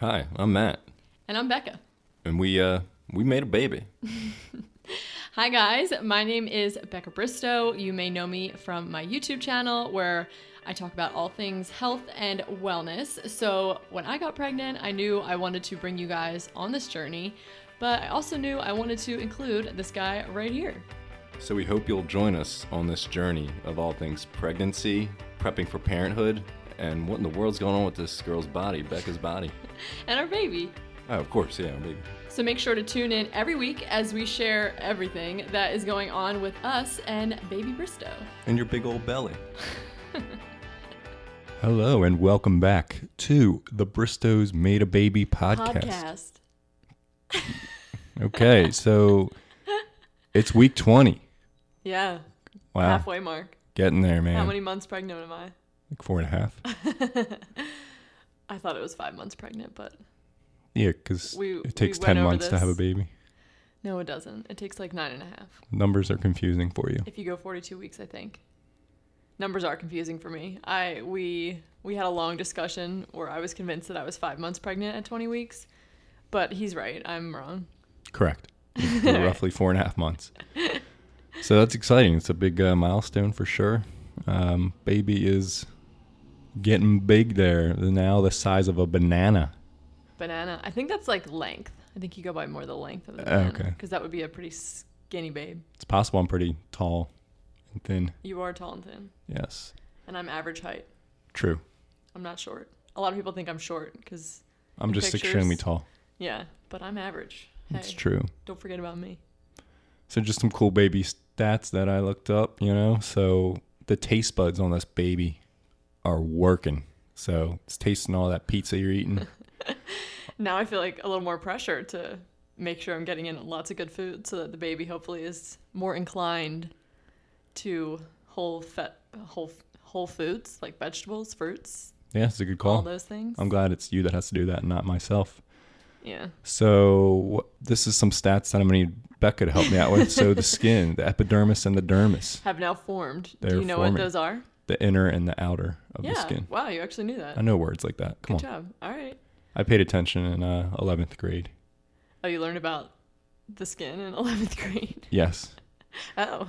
Hi, I'm Matt, And I'm Becca. and we uh we made a baby. Hi, guys. My name is Becca Bristow. You may know me from my YouTube channel where I talk about all things health and wellness. So, when I got pregnant, I knew I wanted to bring you guys on this journey, but I also knew I wanted to include this guy right here. So we hope you'll join us on this journey of all things pregnancy, prepping for parenthood, and what in the world's going on with this girl's body, Becca's body. And our baby. Oh, of course, yeah, baby. So make sure to tune in every week as we share everything that is going on with us and baby Bristow. And your big old belly. Hello and welcome back to the Bristow's Made a Baby podcast. Podcast. Okay, so it's week 20. Yeah. Wow. Halfway mark. Getting there, man. How many months pregnant am I? Like four and a half. I thought it was five months pregnant, but Yeah, because We- it takes we 10 over months to have a baby. no, it doesn't. It takes like nine and a half. Numbers are confusing for you. If you go 42 weeks, I think. Numbers are confusing for me. I we we had a long discussion where I was convinced that I was five months pregnant at 20 weeks, but he's right. I'm wrong. Correct. Roughly four and a half months. So that's exciting. It's a big uh, milestone for sure. Um, baby is getting big there. Now the size of a banana. Banana. I think that's like length. I think you go by more the length of the Oh, banana. okay. Because that would be a pretty skinny babe. It's possible I'm pretty tall and thin. You are tall and thin, Yes. and I'm average height. True. I'm not short. A lot of people think I'm short because I'm just pictures. extremely tall. yeah, but I'm average. Hey, It's true. don't forget about me. So just some cool baby stats that I looked up, you know. So the taste buds on this baby are working. So it's tasting all that pizza you're eating. Now I feel like a little more pressure to make sure I'm getting in lots of good food so that the baby hopefully is more inclined to whole fet, whole whole foods like vegetables, fruits, yeah, it's a good call. all those things. I'm glad it's you that has to do that, and not myself. yeah. So this is some stats that I'm gonna need Becca to help me out with. So the skin, the epidermis, and the dermis, Have now formed. They're Do you know forming. what those are? The inner and the outer of yeah. the skin. Wow, you actually knew that. I know words like that. Come Good on, job. All right. I paid attention in uh, 11th grade. Oh, you learned about the skin in 11th grade. Yes. Oh.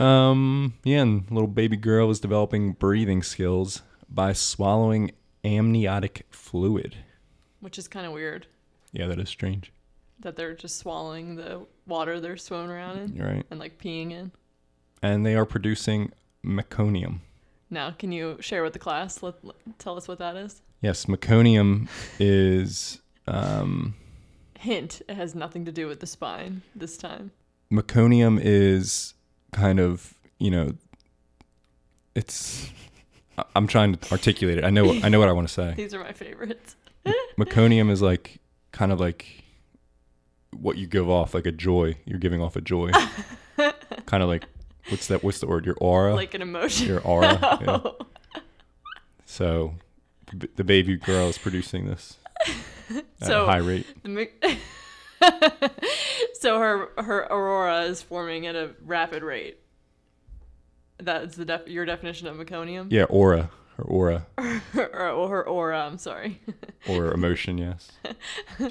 Um. Yeah, and little baby girl is developing breathing skills by swallowing amniotic fluid. Which is kind of weird Yeah, that is strange. that they're just swallowing the water they're swimming around in right. and like peeing in. And they are producing meconium. Now, can you share with the class? Let, let- tell us what that is. Yes, meconium is um, Hint: It has nothing to do with the spine this time. meconium is kind of you know it's I'm trying to articulate it. I know I know what I want to say. These are my favorites. Meconium is like kind of like what you give off, like a joy. You're giving off a joy. kind of like what's that? What's the word? Your aura. Like an emotion. your aura. yeah. So the b- the baby girl is producing this at So- a high rate. Mi- so her her aurora is forming at a rapid rate. That's the def- your definition of meconium. Yeah, aura. Her aura or, or her aura. I'm sorry. or emotion. Yes. All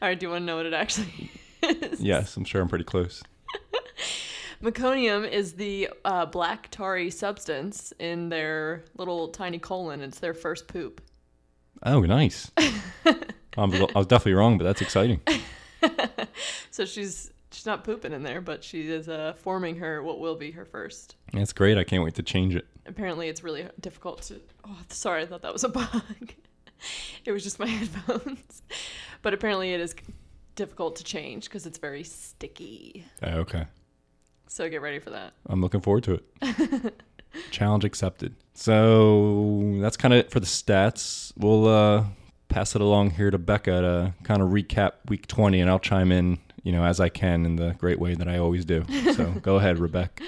right. Do you want to know what it actually is? Yes, I'm sure I'm pretty close. Meconium is the uh, black tarry substance in their little tiny colon. It's their first poop. Oh, nice. I'm, I was definitely wrong, but that's exciting. So she's she's not pooping in there, but she is uh, forming her what will be her first. That's great. I can't wait to change it. Apparently, it's really difficult to. Oh, sorry, I thought that was a bug. it was just my headphones. But apparently, it is difficult to change because it's very sticky. Oh, okay. So get ready for that. I'm looking forward to it. Challenge accepted. So that's kind of it for the stats. We'll uh, pass it along here to Becca to kind of recap week 20, and I'll chime in, you know, as I can in the great way that I always do. So go ahead, Rebecca.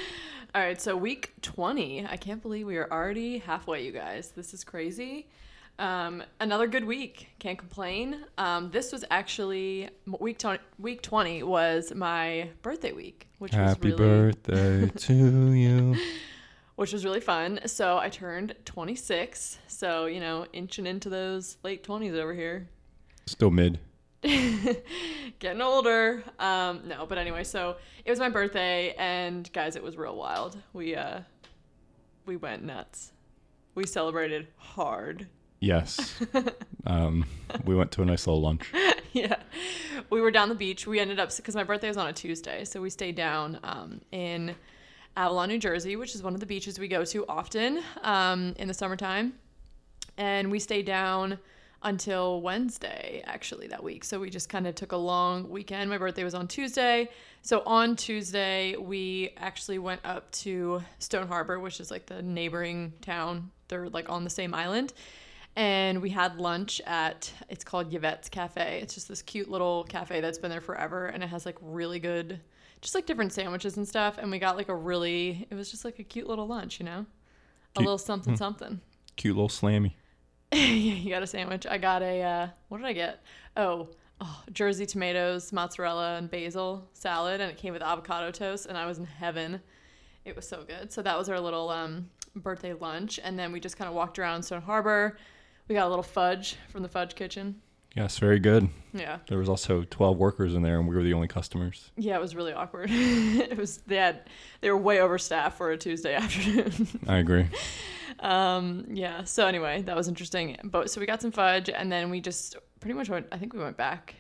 All right, so week 20. I can't believe we are already halfway, you guys. This is crazy. Um, another good week. Can't complain. Um, this was actually week 20, week 20 was my birthday week, which Happy was really Happy birthday to you. which was really fun. So I turned 26. So, you know, inching into those late 20s over here. Still mid. Getting older. Um, no, but anyway, so it was my birthday, and guys, it was real wild. We uh, we went nuts. We celebrated hard. Yes. um, we went to a nice little lunch. yeah. We were down the beach. We ended up, because my birthday was on a Tuesday. So we stayed down um, in Avalon, New Jersey, which is one of the beaches we go to often um, in the summertime. And we stayed down until Wednesday, actually, that week. So we just kind of took a long weekend. My birthday was on Tuesday. So on Tuesday, we actually went up to Stone Harbor, which is like the neighboring town. They're like on the same island and we had lunch at it's called Yvette's Cafe. It's just this cute little cafe that's been there forever, and it has like really good, just like different sandwiches and stuff. And we got like a really, it was just like a cute little lunch, you know, a little something Hmm. something. Cute little slammy. yeah, you got a sandwich. I got a uh, what did I get? Oh, oh, Jersey tomatoes, mozzarella, and basil salad, and it came with avocado toast, and I was in heaven. It was so good. So that was our little um, birthday lunch, and then we just kind of walked around Stone Harbor. We got a little fudge from the fudge kitchen. Yes, very good. Yeah, There was also 12 workers in there, and we were the only customers. yeah, it was really awkward. it was they had they were way overstaffed for a Tuesday afternoon. I agree. um yeah so anyway that was interesting but so we got some fudge and then we just pretty much went i think we went back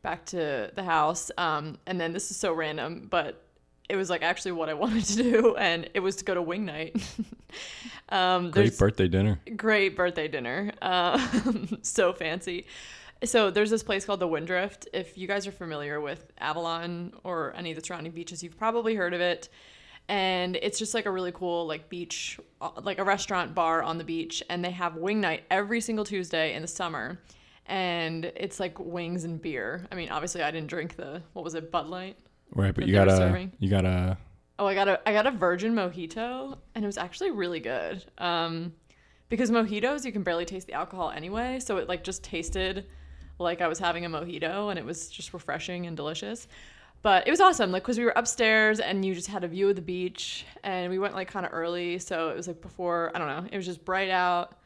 back to the house um and then this is so random but it was like actually what i wanted to do and it was to go to wing night um Great birthday dinner. great birthday dinner um so fancy so there's this place called the Windrift. If you guys are familiar with Avalon or any of the surrounding beaches, you've probably heard of it. And it's just like a really cool like beach, uh, like a restaurant bar on the beach, and they have wing night every single Tuesday in the summer. And it's like wings and beer. I mean, obviously, I didn't drink the what was it, Bud Light. Right, but you got a serving. you got a Oh, I got a I got a virgin mojito, and it was actually really good. Um, because mojitos you can barely taste the alcohol anyway, so it like just tasted like I was having a mojito, and it was just refreshing and delicious. But it was awesome, like because we were upstairs and you just had a view of the beach, and we went like kind of early, so it was like before I don't know, it was just bright out,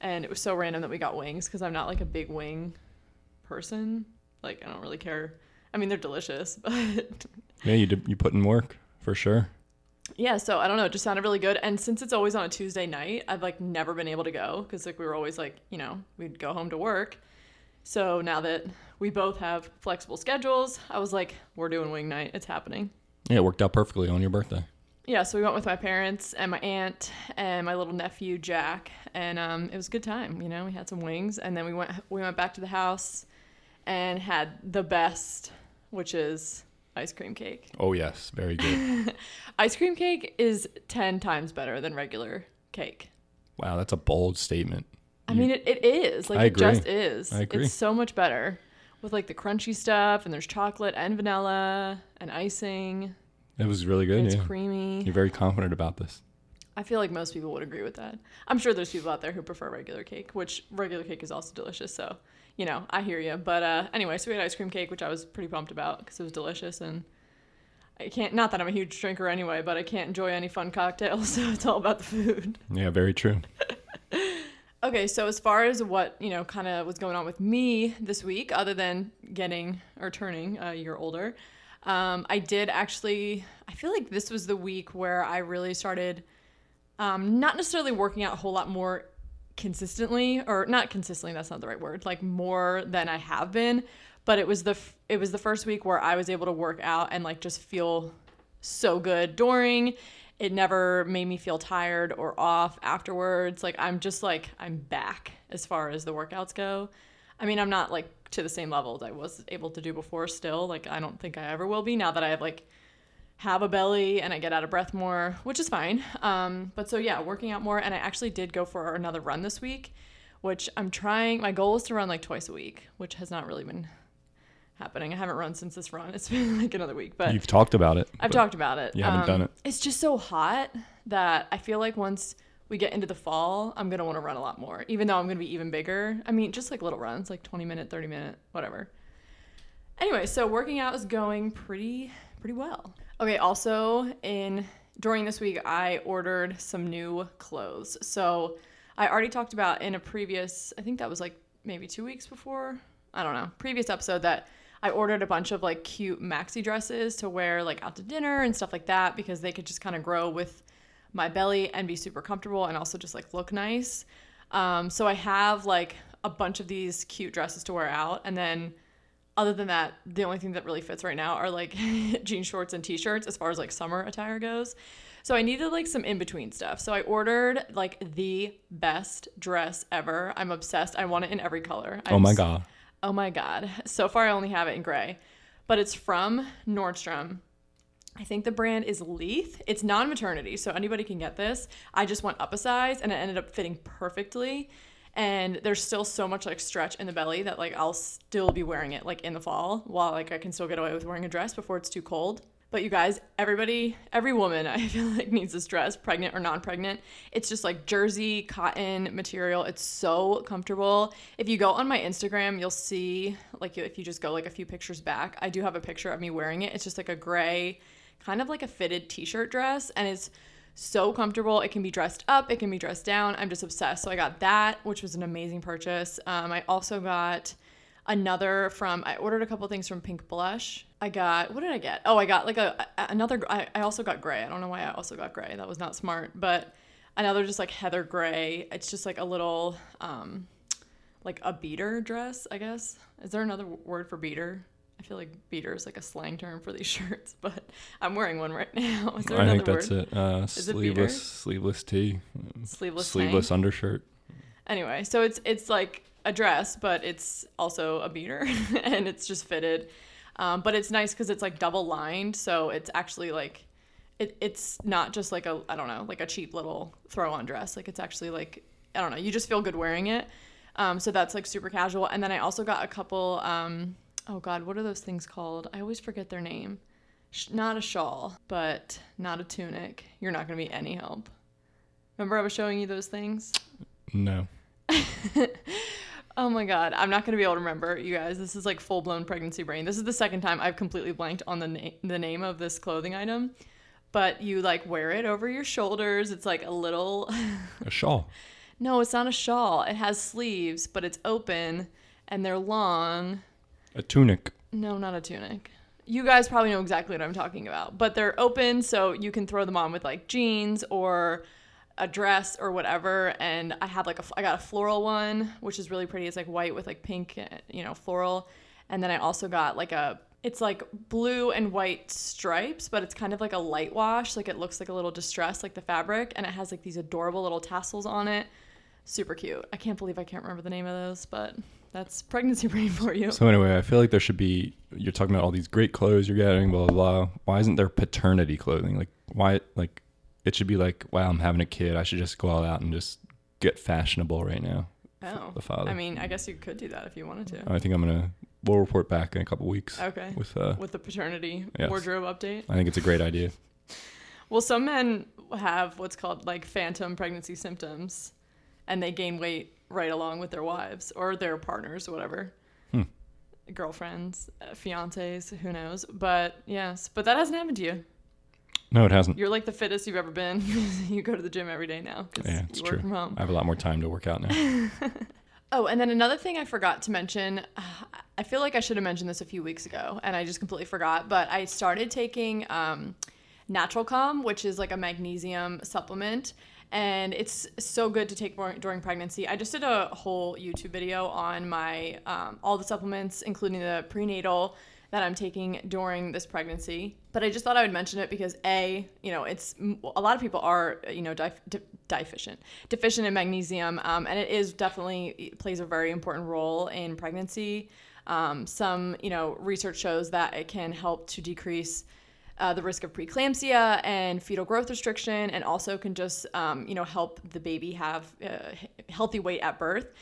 and it was so random that we got wings because I'm not like a big wing person. Like I don't really care. I mean, they're delicious, but yeah. You did, you put in work for sure. yeah so i don't know it just sounded really good and since it's always on a tuesday night i've like never been able to go because like we were always like you know we'd go home to work so now that we both have flexible schedules i was like we're doing wing night it's happening Yeah, it worked out perfectly on your birthday. yeah so we went with my parents and my aunt and my little nephew jack and um, it was a good time you know we had some wings and then we went we went back to the house and had the best which is ice cream cake Oh yes, very good. ice cream cake is 10 times better than regular cake wow, that's a bold statement. I You- mean, it, it is. Like, I it agree. just is. I agree. It's so much better with, like, the crunchy stuff, and there's chocolate and vanilla and icing. It was really good. and it's Yeah. creamy. You're very confident about this. I feel like most people would agree with that. I'm sure there's people out there who prefer regular cake, which regular cake is also delicious. So, you know, I hear you. But uh, anyway, so we had ice cream cake, which I was pretty pumped about because it was delicious. And I can't, not that I'm a huge drinker anyway, but I can't enjoy any fun cocktails. So it's all about the food. Yeah, very true. Okay, so as far as what, you know, kind of was going on with me this week, other than getting or turning a year older, um, I did actually, I feel like this was the week where I really started um, not necessarily working out a whole lot more consistently, or not consistently, that's not the right word, like more than I have been. But it was the f- it was the first week where I was able to work out and like just feel so good during. It never made me feel tired or off afterwards. Like I'm just like I'm back as far as the workouts go. I mean, I'm not like to the same level that I was able to do before still. Like I don't think I ever will be now that I have like have a belly and I get out of breath more, which is fine. Um, but so yeah, working out more and I actually did go for another run this week, which I'm trying my goal is to run like twice a week, which has not really been happening. I haven't run since this run. It's been like another week, but You've talked about it. I've talked about it. Um, you haven't done it. It's just so hot that I feel like once we get into the fall, I'm gonna want to run a lot more, even though I'm gonna be even bigger. I mean, just like little runs, like 20 minute, 30 minute, whatever. Anyway, so working out is going pretty pretty well. Okay, also in during this week I ordered some new clothes. So I already talked about in a previous, I think that was like maybe 2 weeks before I don't know, previous episode that I ordered a bunch of like cute maxi dresses to wear like out to dinner and stuff like that because they could just kind of grow with my belly and be super comfortable and also just like look nice. Um, so I have like a bunch of these cute dresses to wear out and then other than that, the only thing that really fits right now are like jean shorts and t-shirts as far as like summer attire goes. So I needed like some in between stuff. So I ordered like the best dress ever. I'm obsessed. I want it in every color. oh I'm my god. Oh my god. So far I only have it in gray. But it's from Nordstrom. I think the brand is Leith. It's non-maternity, so anybody can get this. I just went up a size and it ended up fitting perfectly. And there's still so much like stretch in the belly that like I'll still be wearing it like in the fall while like I can still get away with wearing a dress before it's too cold. But you guys, everybody, every woman I feel like needs this dress, pregnant or non-pregnant. It's just like jersey cotton material. It's so comfortable. If you go on my Instagram, you'll see like if you just go like a few pictures back, I do have a picture of me wearing it. It's just like a gray, kind of like a fitted t-shirt dress, and it's so comfortable. It can be dressed up, it can be dressed down. I'm just obsessed. So I got that, which was an amazing purchase. Um, I also got another from I ordered a couple things from Pink Blush. I got what did I get? Oh, I got like a, another. I, I also got gray. I don't know why I also got gray. That was not smart, but another just like heather gray. It's just like a little um like a beater dress. I guess is there another word for beater? I feel like beater is like a slang term for these shirts, but I'm wearing one right now. Is there I another think that's word? it. Uh, it sleeveless, beater? sleeveless tee, Sleeveless. sleeveless tank? undershirt. Anyway, so it's it's like a dress, but it's also a beater, and it's just fitted. Um, but it's nice because it's like double lined, so it's actually like it, it's not just like a I don't know like a cheap little throw on dress. Like it's actually like I don't know. You just feel good wearing it. Um, so that's like super casual. And then I also got a couple. Um, oh God, what are those things called? I always forget their name. Sh- not a shawl, but not a tunic. You're not gonna be any help. Remember I was showing you those things? No. Oh my god, I'm not gonna be able to remember, you guys. This is like full blown pregnancy brain. This is the second time I've completely blanked on the na- the name of this clothing item. But you like wear it over your shoulders. It's like a little. A shawl. no, it's not a shawl. It has sleeves, but it's open and they're long. A tunic. No, not a tunic. You guys probably know exactly what I'm talking about. But they're open, so you can throw them on with like jeans or a dress or whatever. And I have like a, I got a floral one, which is really pretty. It's like white with like pink, uh, you know, floral. And then I also got like a, it's like blue and white stripes, but it's kind of like a light wash. Like it looks like a little distressed, like the fabric. And it has like these adorable little tassels on it. Super cute. I can't believe I can't remember the name of those, but that's pregnancy brain for you. So anyway, I feel like there should be. You're talking about all these great clothes you're getting, blah blah blah. Why isn't there paternity clothing? Like why? Like it should be like, wow, I'm having a kid. I should just go all out and just get fashionable right now. Oh, the father. I mean, I guess you could do that if you wanted to. I think I'm gonna. We'll report back in a couple weeks. Okay. With uh, With the paternity Yes. wardrobe update. I think it's a great idea. Well, some men have what's called like phantom pregnancy symptoms, and they gain weight right along with their wives or their partners, whatever. Hmm. Girlfriends, uh, fiancés, who knows? But yes, but that hasn't happened to you. No, it hasn't. You're like the fittest you've ever been. you go to the gym every day now Yeah, it's true. I have a lot more time to work out now. Oh, and then another thing I forgot to mention, I feel like I should have mentioned this a few weeks ago, and I just completely forgot. But I started taking um, Natural Calm, which is like a magnesium supplement, and it's so good to take dur- during pregnancy. I just did a whole YouTube video on my um, all the supplements, including the prenatal that I'm taking during this pregnancy. But I just thought I would mention it because a, you know, it's a lot of people are, you know, dif- de- deficient, deficient in magnesium, um, and it is definitely it plays a very important role in pregnancy. Um, some, you know, research shows that it can help to decrease uh, the risk of preeclampsia and fetal growth restriction, and also can just, um, you know, help the baby have uh, healthy weight at birth.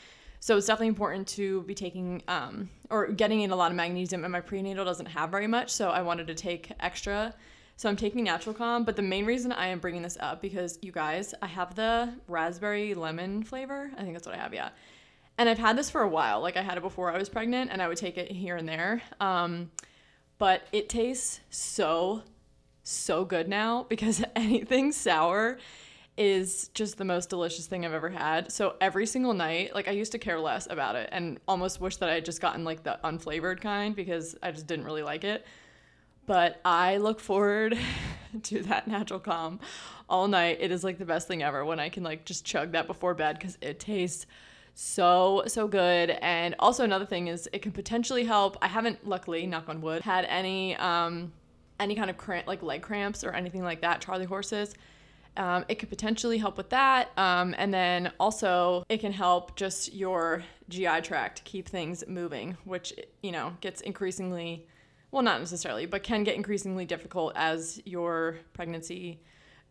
So it's definitely important to be taking um, or getting in a lot of magnesium. And my prenatal doesn't have very much, so I wanted to take extra. So I'm taking Natural Calm, but the main reason I am bringing this up because you guys, I have the raspberry lemon flavor. I think that's what I have, yeah. And I've had this for a while. Like I had it before I was pregnant, and I would take it here and there. Um, but it tastes so so good now because anything sour is just the most delicious thing I've ever had. So every single night, like I used to care less about it and almost wish that I had just gotten like the unflavored kind because I just didn't really like it. But I look forward to that natural calm all night. It is like the best thing ever when I can like just chug that before bed because it tastes so so good. And also another thing is it can potentially help. I haven't luckily knock on wood had any um any kind of cramp like leg cramps or anything like that charlie horses. Um, it could potentially help with that. Um, and then also it can help just your gi tract keep things moving which you know gets increasingly well not necessarily but can get increasingly difficult as your pregnancy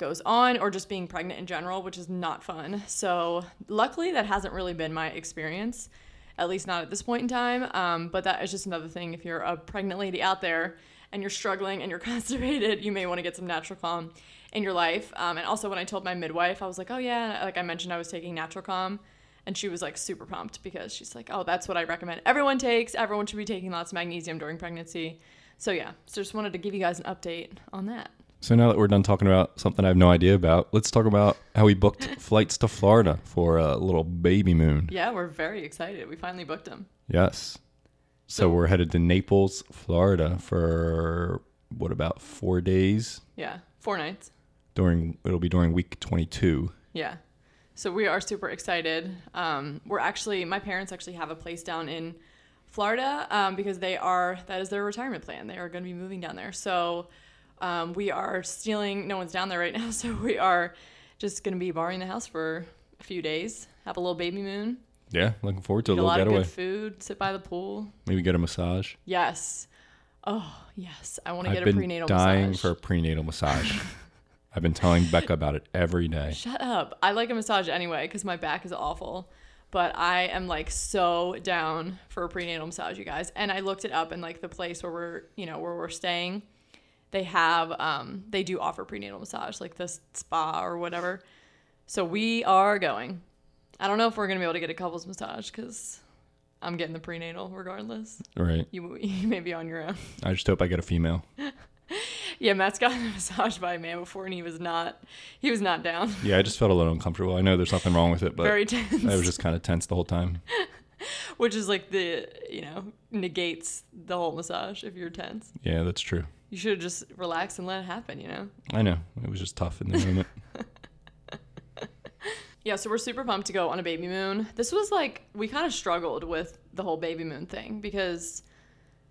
goes on or just being pregnant in general, which is not fun. So, luckily, that hasn't really been my experience, at least not at this point in time. Um, but that is just another thing. If you're a pregnant lady out there and you're struggling and you're constipated, you may want to get some natural calm in your life. Um, and also, when I told my midwife, I was like, oh, yeah, like I mentioned, I was taking natural calm. And she was like super pumped because she's like, oh, that's what I recommend everyone takes. Everyone should be taking lots of magnesium during pregnancy. So, yeah, so just wanted to give you guys an update on that. So now that we're done talking about something I have no idea about, let's talk about how we booked flights to Florida for a little baby moon. Yeah, we're very excited. We finally booked them. Yes. So, So- we're headed to Naples, Florida for what about 4 days Yeah, four nights. during it'll be during week 22. Yeah. So we are super excited. Um, we're actually, my parents actually have a place down in Florida um, because they are, that is their retirement plan. They are going to be moving down there. So um, we are stealing, no one's down there right now. So we are just going to be borrowing the house for a few days, have a little baby moon, Yeah, looking forward to a eat a little lot of getaway. good food, sit by the pool. Maybe get a massage. Yes. Oh, yes. I want to get a prenatal massage. I've a been prenatal dying massage. for a prenatal massage. I've been telling Becca about it every day. Shut up. I like a massage anyway because my back is awful. But I am like so down for a prenatal massage, you guys. And I looked it up and like the place where we're, you know, where we're staying, they have, um, they do offer prenatal massage, like this spa or whatever. So we are going. I don't know if we're gonna be able to get a couples massage because I'm getting the prenatal regardless. Right. You you may be on your own. I just hope I get a female. Yeah, Matt's gotten a massage by a man before and he was not, he was not down. Yeah, I just felt a little uncomfortable. I know there's nothing wrong with it, but Very tense. I was just kind of tense the whole time. which is like the you know negates the whole massage if you're tense Yeah, that's true. You should have just relaxed and let it happen you know I know. It was just tough in the moment. yeah so we're super pumped to go on a baby moon this was like we kind of struggled with the whole baby moon thing because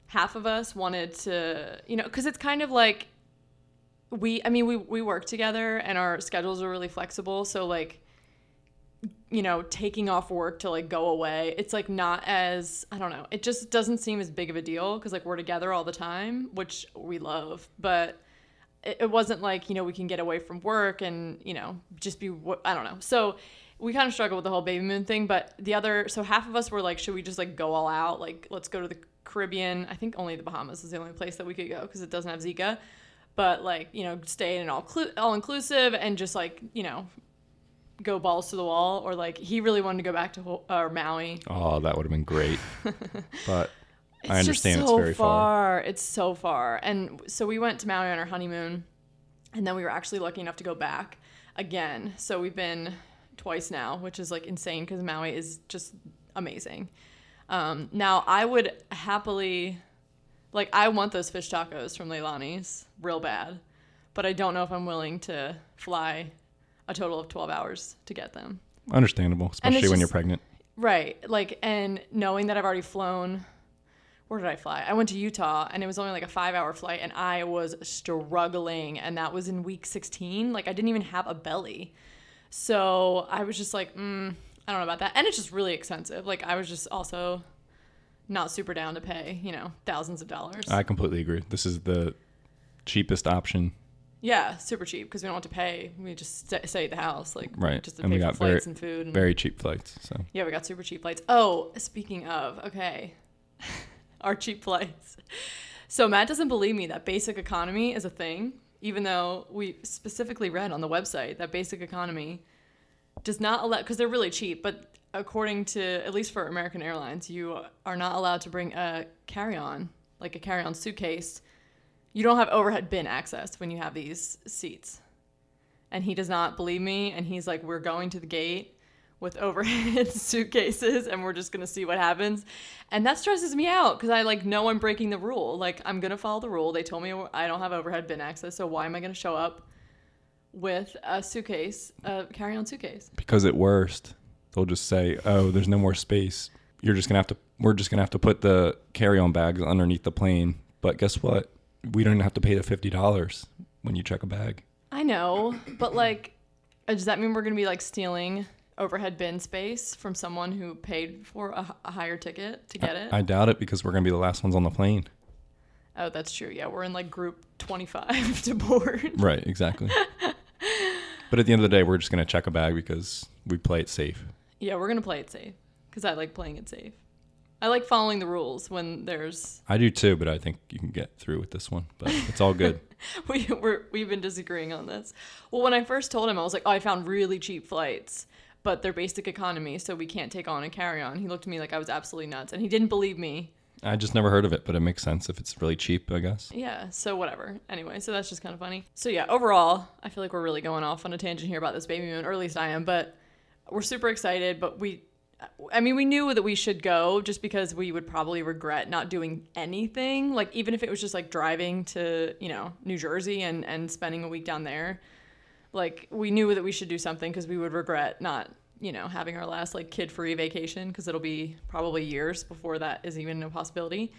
half of us wanted to you know because it's kind of like we i mean we, we work together and our schedules are really flexible so like you know taking off work to like go away it's like not as i don't know it just doesn't seem as big of a deal because like we're together all the time which we love but it, it wasn't like you know we can get away from work and you know just be i don't know. So we kind of struggled with the whole baby moon thing but the other so half of us were like should we just like go all out? Like let's go to the caribbean. I think only the bahamas is the only place that we could go because it doesn't have zika but like you know stay in an all all inclusive and just like you know go balls to the wall or like he really wanted to go back to Ho- or maui Oh, that would have been great. But I understand just it's so very far. It's so far. And so we went to Maui on our honeymoon, and then we were actually lucky enough to go back again. So we've been twice now, which is like insane because Maui is just amazing. Um, now I would happily, like, I want those fish tacos from Leilani's real bad, but I don't know if I'm willing to fly a total of 12 hours to get them. Understandable, especially when you're pregnant. Right. Like, and knowing that I've already flown, where did I fly? I went to Utah and it was only like a five hour flight and I was struggling. And that was in week 16. Like, I didn't even have a belly. So I was just like, mm, I don't know about that. And it's just really expensive. Like, I was just also not super down to pay, you know, thousands of dollars. I completely agree. This is the cheapest option. Yeah, super cheap because we don't have to pay. We just stay, stay at the house, like, Right. just to And pay we for got very- and food. And, Very cheap flights. So Yeah, we got super cheap flights. Oh, speaking of, okay, our cheap flights. So Matt doesn't believe me that basic economy is a thing, even though we specifically read on the website that basic economy does not allow because they're really cheap. But according to at least for American Airlines, you are not allowed to bring a carry-on, like a carry-on suitcase. You don't have overhead bin access when you have these seats. and he does not believe me. And he's like, we're going to the gate with overhead suitcases and we're just gonna see what happens and that stresses me out because i like know i'm breaking the rule like i'm gonna follow the rule they told me i don't have overhead bin access so why am i gonna show up with a suitcase a carry-on suitcase Because at worst, they'll just say, "Oh, there's no more space. You're just gonna have to. We're just gonna have to put the carry-on bags underneath the plane." But guess what? We don't have to pay the fifty dollars when you check a bag. i know but like uh, does that mean we're gonna be like stealing overhead bin space from someone who paid for a, a higher ticket to get it I doubt it because we're gonna be the last ones on the plane. oh that's true yeah we're in like group 25 to board Right. Exactly. but at the end of the day, we're just gonna check a bag because we play it safe. Yeah, we're gonna play it safe because I like playing it safe. I like following the rules when there's I do too, but I think you can get through with this one. But it's all good. we we're, we've been disagreeing on this. Well, when I first told him, I was like, "Oh, I found really cheap flights, but they're basic economy, so we can't take on a carry-on." He looked at me like I was absolutely nuts, and he didn't believe me. I just never heard of it, but it makes sense if it's really cheap, I guess. Yeah, so whatever. Anyway, so that's just kind of funny. So yeah, overall, I feel like we're really going off on a tangent here about this baby moon, or at least I am, but we're super excited, but we I mean, we knew that we should go just because we would probably regret not doing anything. Like even if it was just like driving to, you know, New Jersey and and spending a week down there. Like we knew that we should do something because we would regret not you know, having our last like kid free vacation because it'll be probably years before that is even a possibility.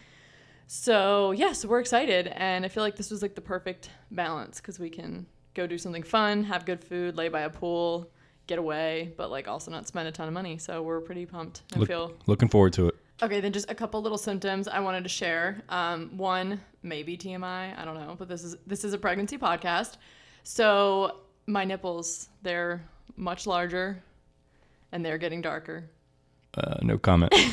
So, yeah, so we're excited. And I feel like this was like the perfect balance because we can go do something fun, have good food, lay by a pool, get away, but like also not spend a ton of money. So, we're pretty pumped. I Look- feel Looking forward to it. Okay, then just a couple little symptoms I wanted to share. Um, one, maybe TMI, I don't know, but this is this is a pregnancy podcast. So my nipples, they're much larger and they're getting darker, Uh, no comment.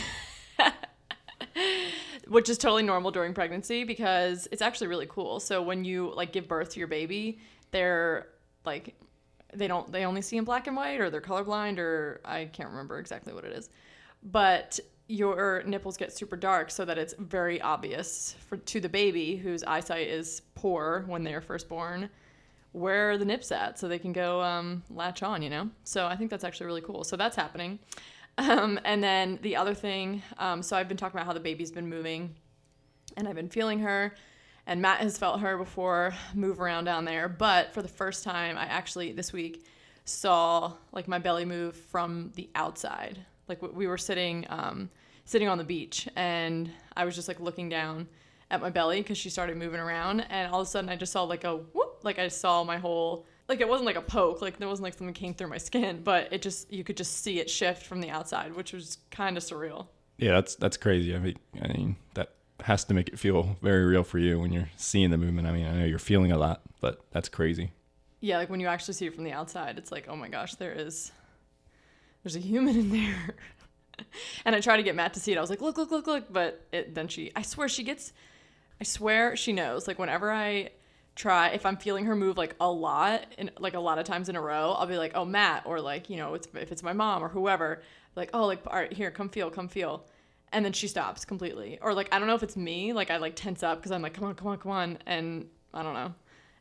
which is totally normal during pregnancy because it's actually really cool. So when you like give birth to your baby, they're like they don't they only see in black and white or they're colorblind or I can't remember exactly what it is. But your nipples get super dark so that it's very obvious for to the baby whose eyesight is poor when they're first born where the nips at so they can go um, latch on, you know? So I think that's actually really cool. So that's happening. Um, and then the other thing, um, so I've been talking about how the baby's been moving and I've been feeling her. And Matt has felt her before move around down there. But for the first time, I actually this week saw like my belly move from the outside. Like we were sitting, um, sitting on the beach, and I was just like looking down at my belly because she started moving around, and all of a sudden I just saw like a whoop, like I saw my whole. Like it wasn't like a poke, like there wasn't like something came through my skin, but it just you could just see it shift from the outside, which was kind of surreal. Yeah, that's that's crazy. I mean, I mean that has to make it feel very real for you when you're seeing the movement. I mean, I know you're feeling a lot, but that's crazy. Yeah, like when you actually see it from the outside, it's like, oh my gosh, there is, there's a human in there. and I tried to get Matt to see it. I was like, look, look, look, look. But it, then she, I swear she gets, I swear she knows. Like whenever I try, if I'm feeling her move like a lot, and like a lot of times in a row, I'll be like, oh Matt, or like you know, it's if it's my mom or whoever, like oh like all right here, come feel, come feel. And then she stops completely. Or like I don't know if it's me, like I like tense up because I'm like, come on, come on, come on, and I don't know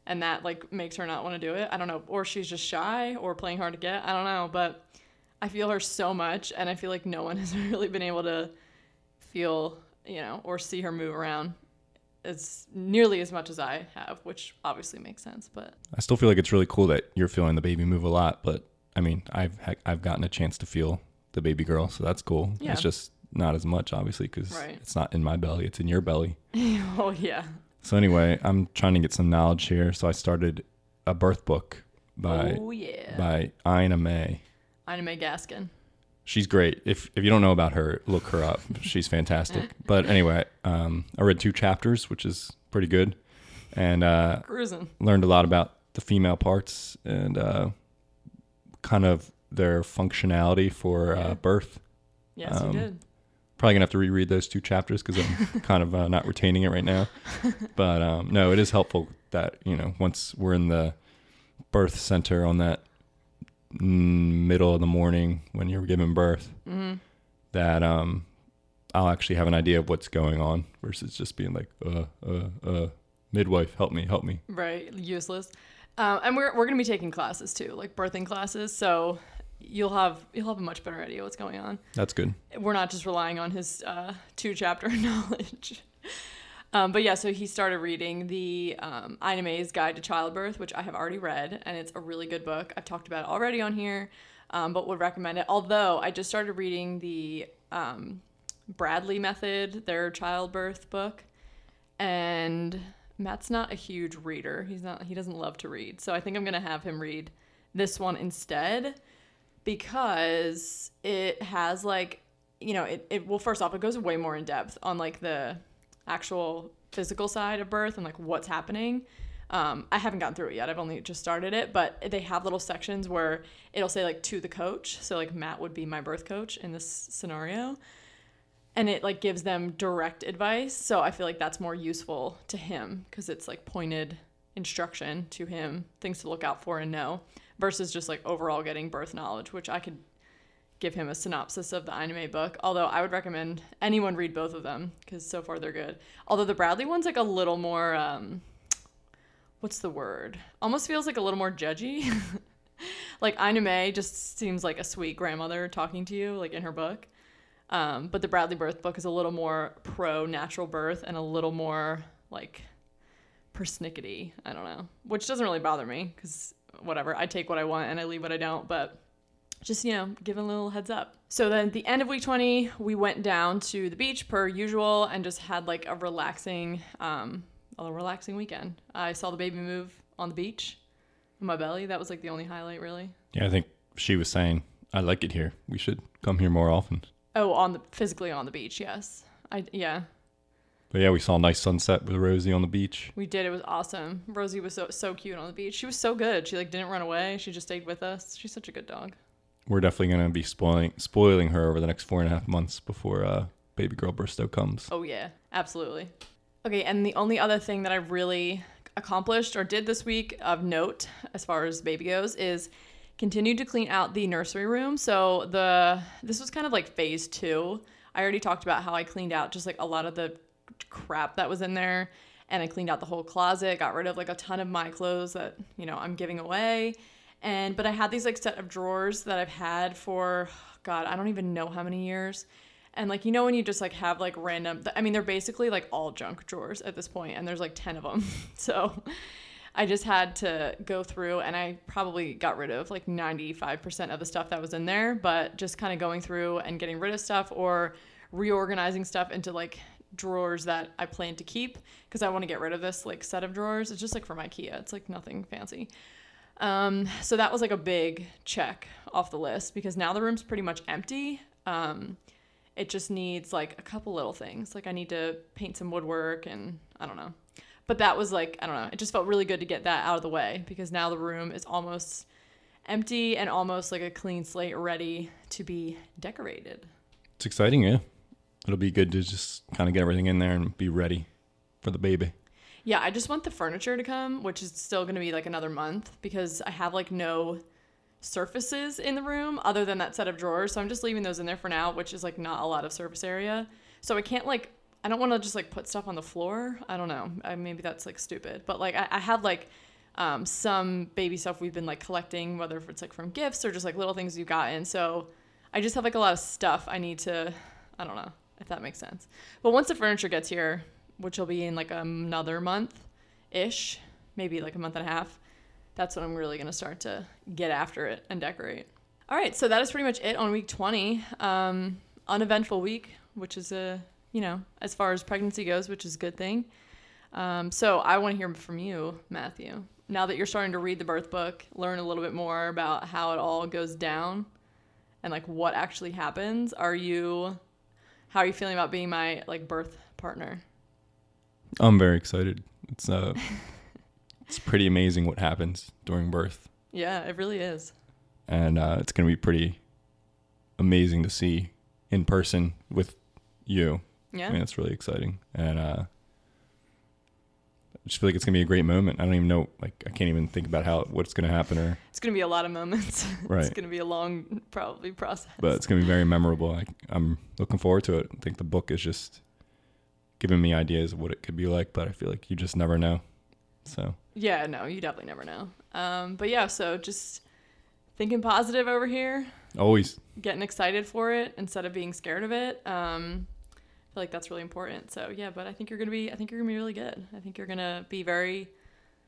and that like makes her not want to do it. I don't know, or she's just shy or playing hard to get. I don't know, but I feel her so much, and I feel like no one has really been able to feel, you know, or see her move around as nearly as much as I have, which obviously makes sense. But I still feel like it's really cool that you're feeling the baby move a lot, but I mean, I've I've gotten a chance to feel the baby girl, so that's cool. Yeah. It's just not as much, obviously, because Right. it's not in my belly; it's in your belly. oh yeah, So anyway, I'm trying to get some knowledge here. So I started a birth book by oh yeah, by Ina May. Ina May Gaskin. She's great. If if you don't know about her, look her up. She's fantastic. But anyway, um, I read two chapters, which is pretty good, and uh, learned a lot about the female parts and uh, kind of their functionality for Yeah. uh, birth. Yes, Um, you did. Probably gonna have to reread those two chapters because I'm kind of uh, not retaining it right now. But um, no, it is helpful that you know once we're in the birth center on that middle of the morning when you're giving birth, hmm that um, I'll actually have an idea of what's going on versus just being like, uh, uh, uh, midwife, help me, help me. Right, useless. Uh, and we're we're gonna be taking classes too, like birthing classes. So you'll have you'll have a much better idea what's going on. That's good. We're not just relying on his uh, two chapter knowledge. Um, but yeah, so he started reading the um, Ina May's Guide to Childbirth, which I have already read, and it's a really good book. I've talked about it already on here, um, but would recommend it. Although I just started reading the um, Bradley Method, their childbirth book, and Matt's not a huge reader. He's not. He doesn't love to read, so I think I'm gonna have him read this one instead because it has like you know it, it well first off it goes way more in depth on like the actual physical side of birth and like what's happening. Um, I haven't gotten through it yet. I've only just started it, but they have little sections where it'll say like to the coach. So like Matt would be my birth coach in this scenario. And it like gives them direct advice. So I feel like that's more useful to him because it's like pointed instruction to him, things to look out for and know, versus just like overall getting birth knowledge, which I could give him a synopsis of the Ina May book. Although I would recommend anyone read both of them because so far they're good. Although the Bradley one's like a little more, um, what's the word? Almost feels like a little more judgy. like Ina just seems like a sweet grandmother talking to you, like in her book. Um, but the Bradley birth book is a little more pro natural birth and a little more like persnickety. I don't know, which doesn't really bother me because whatever. I take what I want and I leave what I don't. But just you know giving a little heads up so then at the end of week 20 we went down to the beach per usual and just had like a relaxing um a relaxing weekend i saw the baby move on the beach in my belly that was like the only highlight really Yeah, I think she was saying, I like it here. We should come here more often. oh on the physically on the beach yes i yeah But yeah, we saw a nice sunset with Rosie on the beach. we did it was awesome rosie was so so cute on the beach she was so good she like didn't run away she just stayed with us she's such a good dog We're definitely going to be spoiling spoiling her over the next four and a half months before uh, baby girl Bristow comes. Oh yeah, absolutely. Okay, and the only other thing that I really accomplished or did this week of note as far as baby goes is continued to clean out the nursery room. So the this was kind of like phase 2. I already talked about how I cleaned out just like a lot of the crap that was in there and I cleaned out the whole closet, got rid of like a ton of my clothes that, you know, I'm giving away. And but I had these like set of drawers that I've had for god, I don't even know how many years. And like you know when you just like have like random I mean they're basically like all junk drawers at this point and there's like 10 of them. So I just had to go through and I probably got rid of like 95% of the stuff that was in there, but just kind of going through and getting rid of stuff or reorganizing stuff into like drawers that I plan to keep because I want to get rid of this like set of drawers. It's just like from IKEA. It's like nothing fancy. Um, so that was like a big check off the list because now the room's pretty much empty. Um, it just needs like a couple little things. Like I need to paint some woodwork and I don't know. But that was like, I don't know, it just felt really good to get that out of the way because now the room is almost empty and almost like a clean slate ready to be decorated. It's exciting, yeah. It'll be good to just kind of get everything in there and be ready for the baby. Yeah, I just want the furniture to come, which is still going to be like another month because I have like no surfaces in the room other than that set of drawers. So I'm just leaving those in there for now, which is like not a lot of surface area. So I can't like, I don't want to just like put stuff on the floor. I don't know. I, maybe that's like stupid. But like, I, I have like um, some baby stuff we've been like collecting, whether if it's like from gifts or just like little things you've gotten. So I just have like a lot of stuff I need to, I don't know that makes sense. But once the furniture gets here, which will be in like another month ish, maybe like a month and a half, that's when I'm really going to start to get after it and decorate. All right, so that is pretty much it on week 20. Um, uneventful week, which is a, you know, as far as pregnancy goes, which is a good thing. Um, so I want to hear from you, Matthew. Now that you're starting to read the birth book, learn a little bit more about how it all goes down and like what actually happens. Are you, how are you feeling about being my like birth partner? I'm very excited. It's uh it's pretty amazing what happens during birth. Yeah, it really is. And uh, it's gonna be pretty amazing to see in person with you. Yeah. I mean it's really exciting. And uh I just feel like it's gonna be a great moment. I don't even know like I can't even think about how what's gonna happen or It's going to be a lot of moments. Right. it's going to be a long, probably process. but it's gonna be very memorable. I, I'm looking forward to it. I think the book is just giving me ideas of what it could be like, but I feel like you just never know. So Yeah, no, you definitely never know. Um, but yeah, so just thinking positive over here, always getting excited for it instead of being scared of it. Um, feel like that's really important. So yeah, but I think you're gonna be I think you're gonna be really good. I think you're gonna be very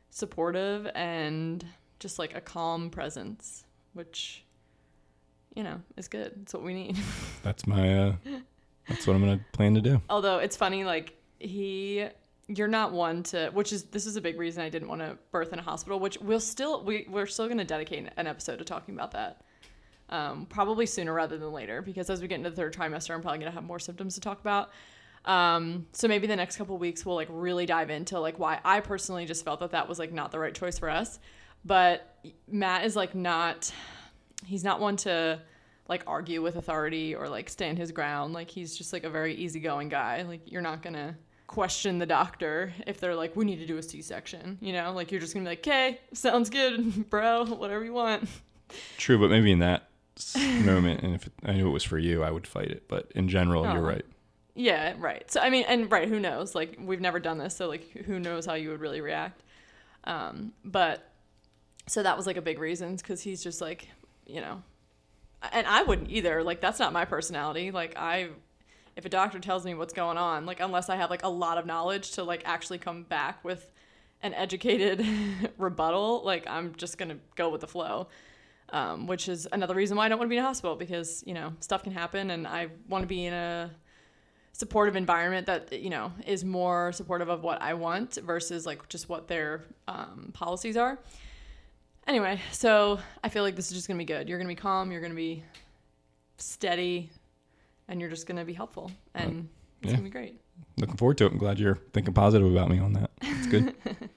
supportive and just like a calm presence, which you know is good. It's what we need. that's my uh, that's what I'm gonna plan to do. Although it's funny, like he, you're not one to, which is this is a big reason I didn't want to birth in a hospital. Which we'll still we we're still gonna dedicate an episode to talking about that. Um, probably sooner rather than later because as we get into the third trimester, I'm probably gonna have more symptoms to talk about. Um, so maybe the next couple weeks we'll like really dive into like why I personally just felt that that was like not the right choice for us. But Matt is like not, he's not one to like argue with authority or like stand his ground. Like he's just like a very easygoing guy. Like you're not gonna question the doctor if they're like, we need to do a C-section. You know, like you're just gonna be like, okay, sounds good, bro, whatever you want. True, but maybe in that moment, and if it, I knew it was for you, I would fight it. But in general, Oh. you're right. Yeah, right. So I mean, and right, who knows? Like we've never done this, so like who knows how you would really react. Um, but so that was like a big reason because he's just like, you know, and I wouldn't either. Like that's not my personality. Like I, if a doctor tells me what's going on, like unless I have like a lot of knowledge to like actually come back with an educated rebuttal, like I'm just gonna go with the flow. Um, which is another reason why I don't want to be in a hospital because you know stuff can happen, and I want to be in a supportive environment that you know is more supportive of what I want versus like just what their um, policies are. Anyway, so I feel like this is just gonna be good. You're gonna be calm. You're gonna be steady, and you're just gonna be helpful, and it's yeah. gonna be great. Looking forward to it. I'm glad you're thinking positive about me on that. It's good.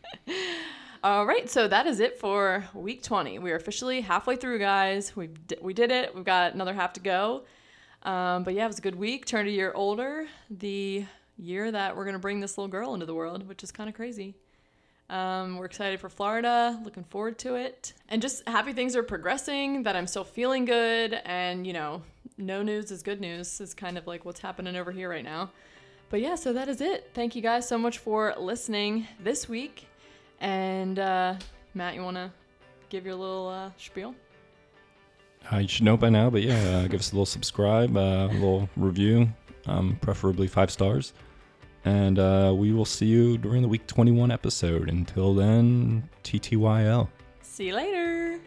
All right, so that is it for week 20. We are officially halfway through, guys. We we did it. We've got another half to go. Um, but yeah, it was a good week. Turned a year older. The year that we're gonna bring this little girl into the world, which is kind of crazy. Um, we're excited for Florida. Looking forward to it, and just happy things are progressing. That I'm still feeling good, and you know, no news is good news. Is kind of like what's happening over here right now. But yeah, so that is it. Thank you guys so much for listening this week. And uh, Matt, you want to give your little uh, spiel? Uh, you should know by now, but yeah, uh, give us a little subscribe, uh, a little review, um, preferably five stars. And uh, we will see you during the week 21 episode. Until then, TTYL. See you later.